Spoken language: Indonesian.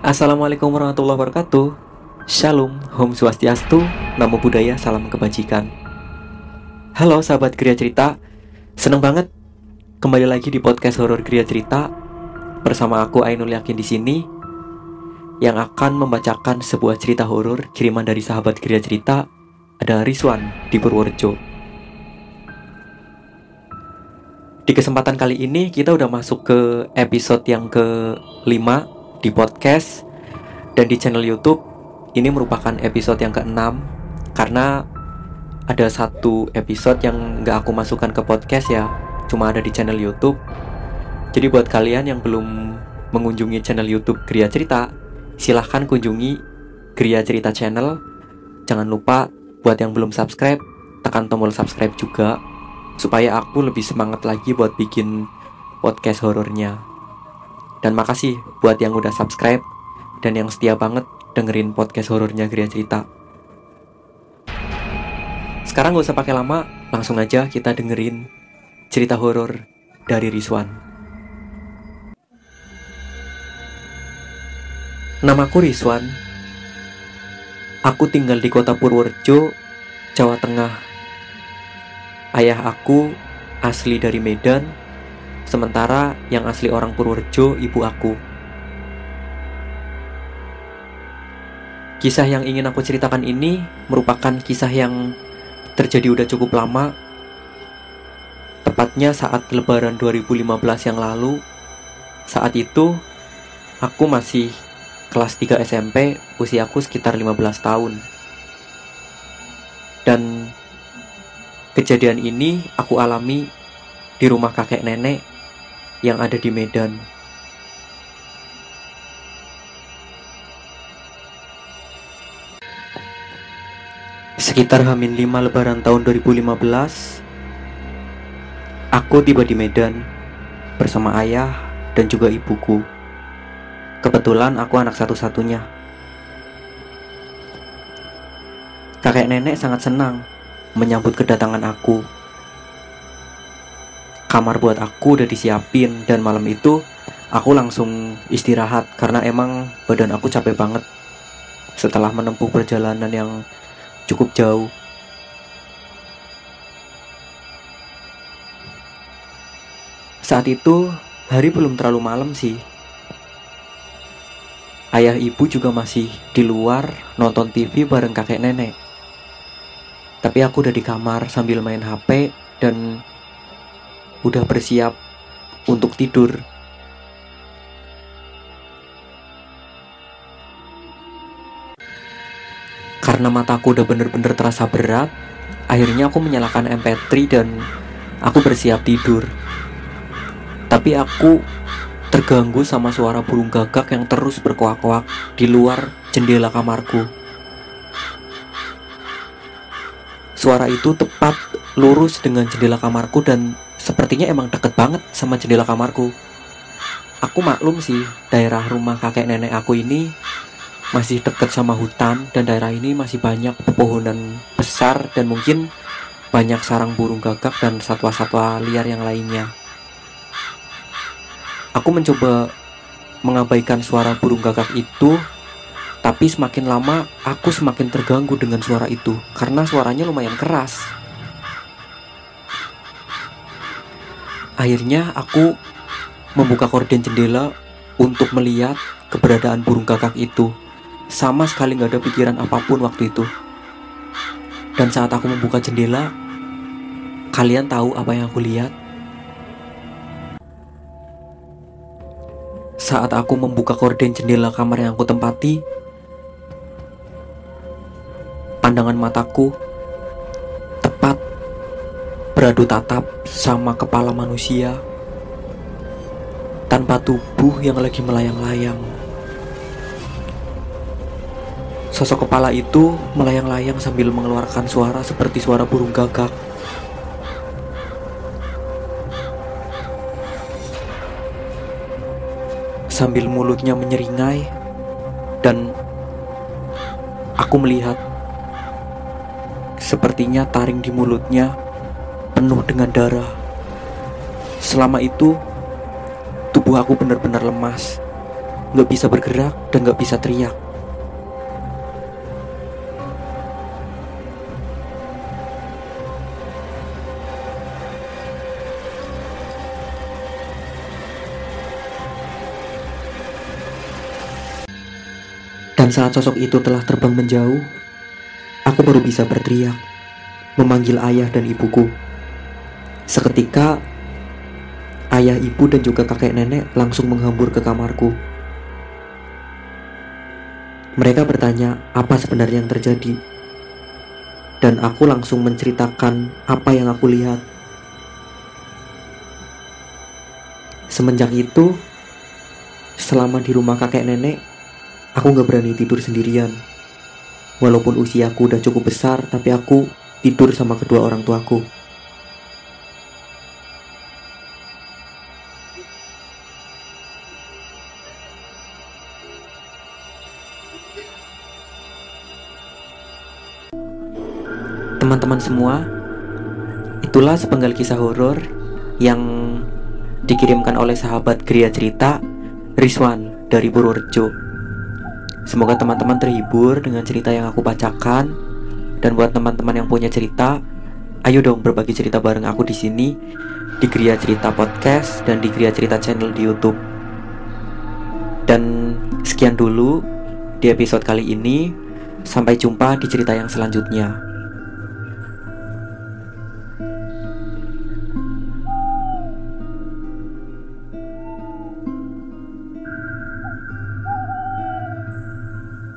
Assalamualaikum warahmatullahi wabarakatuh. Shalom, Om Swastiastu, Namo Buddhaya, Salam Kebajikan. Halo sahabat Gria Cerita. Seneng banget kembali lagi di podcast horor Gria Cerita Bersama aku Ainul Yakin di sini Yang akan membacakan sebuah cerita horor kiriman dari sahabat Gria Cerita Ada Rizwan di Purworejo. Di kesempatan kali ini kita udah masuk ke episode yang ke-5 di podcast dan di channel YouTube. Ini merupakan episode yang ke-6 karena ada satu episode yang nggak aku masukkan ke podcast ya, cuma ada di channel YouTube. Jadi buat kalian yang belum mengunjungi channel YouTube Gria Cerita, silahkan kunjungi Gria Cerita Channel. Jangan lupa buat yang belum subscribe, tekan tombol subscribe juga supaya aku lebih semangat lagi buat bikin podcast horornya. Dan makasih buat yang udah subscribe dan yang setia banget dengerin podcast horornya Gria Cerita. Sekarang gak usah pakai lama, langsung aja kita dengerin cerita horor dari Rizwan. Namaku Rizwan. Aku tinggal di kota Purworejo, Jawa Tengah Ayah aku asli dari Medan, sementara yang asli orang Purworejo ibu aku. Kisah yang ingin aku ceritakan ini merupakan kisah yang terjadi udah cukup lama. Tepatnya saat lebaran 2015 yang lalu. Saat itu aku masih kelas 3 SMP, usiaku sekitar 15 tahun. Dan Kejadian ini aku alami di rumah kakek nenek yang ada di Medan. Sekitar Hamin 5 lebaran tahun 2015 Aku tiba di Medan Bersama ayah dan juga ibuku Kebetulan aku anak satu-satunya Kakek nenek sangat senang menyambut kedatangan aku. Kamar buat aku udah disiapin dan malam itu aku langsung istirahat karena emang badan aku capek banget setelah menempuh perjalanan yang cukup jauh. Saat itu hari belum terlalu malam sih. Ayah ibu juga masih di luar nonton TV bareng kakek nenek. Tapi aku udah di kamar sambil main HP dan udah bersiap untuk tidur. Karena mataku udah bener-bener terasa berat, akhirnya aku menyalakan MP3 dan aku bersiap tidur. Tapi aku terganggu sama suara burung gagak yang terus berkoak-koak di luar jendela kamarku. Suara itu tepat lurus dengan jendela kamarku dan sepertinya emang deket banget sama jendela kamarku. Aku maklum sih, daerah rumah kakek nenek aku ini masih deket sama hutan dan daerah ini masih banyak pepohonan besar dan mungkin banyak sarang burung gagak dan satwa-satwa liar yang lainnya. Aku mencoba mengabaikan suara burung gagak itu tapi semakin lama aku semakin terganggu dengan suara itu karena suaranya lumayan keras. Akhirnya aku membuka korden jendela untuk melihat keberadaan burung gagak itu. Sama sekali nggak ada pikiran apa pun waktu itu. Dan saat aku membuka jendela, kalian tahu apa yang aku lihat? Saat aku membuka korden jendela kamar yang aku tempati, Pandangan mataku beradu tatap sama kepala manusia tanpa tubuh yang lagi melayang-layang. Sosok kepala itu melayang-layang sambil mengeluarkan suara seperti suara burung gagak. Sambil mulutnya menyeringai dan aku melihat Sepertinya taring di mulutnya penuh dengan darah. Selama itu, tubuh aku benar-benar lemas. Gak bisa bergerak dan gak bisa teriak. Dan saat sosok itu telah terbang menjauh, aku baru bisa berteriak, memanggil ayah dan ibuku. Seketika, ayah, ibu, dan juga kakek nenek langsung menghambur ke kamarku. Mereka bertanya apa sebenarnya yang terjadi, dan aku langsung menceritakan apa yang aku lihat. Semenjak itu, selama di rumah kakek nenek, Aku gak berani tidur sendirian. Walaupun usiaku udah cukup besar, tapi aku tidur sama kedua orang tuaku. Teman-teman semua, itulah sepenggal kisah horor yang dikirimkan oleh sahabat Gria Cerita Rizwan dari Purworejo. Semoga teman-teman terhibur dengan cerita yang aku bacakan. Dan buat teman-teman yang punya cerita, ayo dong berbagi cerita bareng aku di sini di Gria Cerita Podcast dan di Gria Cerita Channel di YouTube. Dan sekian dulu di episode kali ini. Sampai jumpa di cerita yang selanjutnya.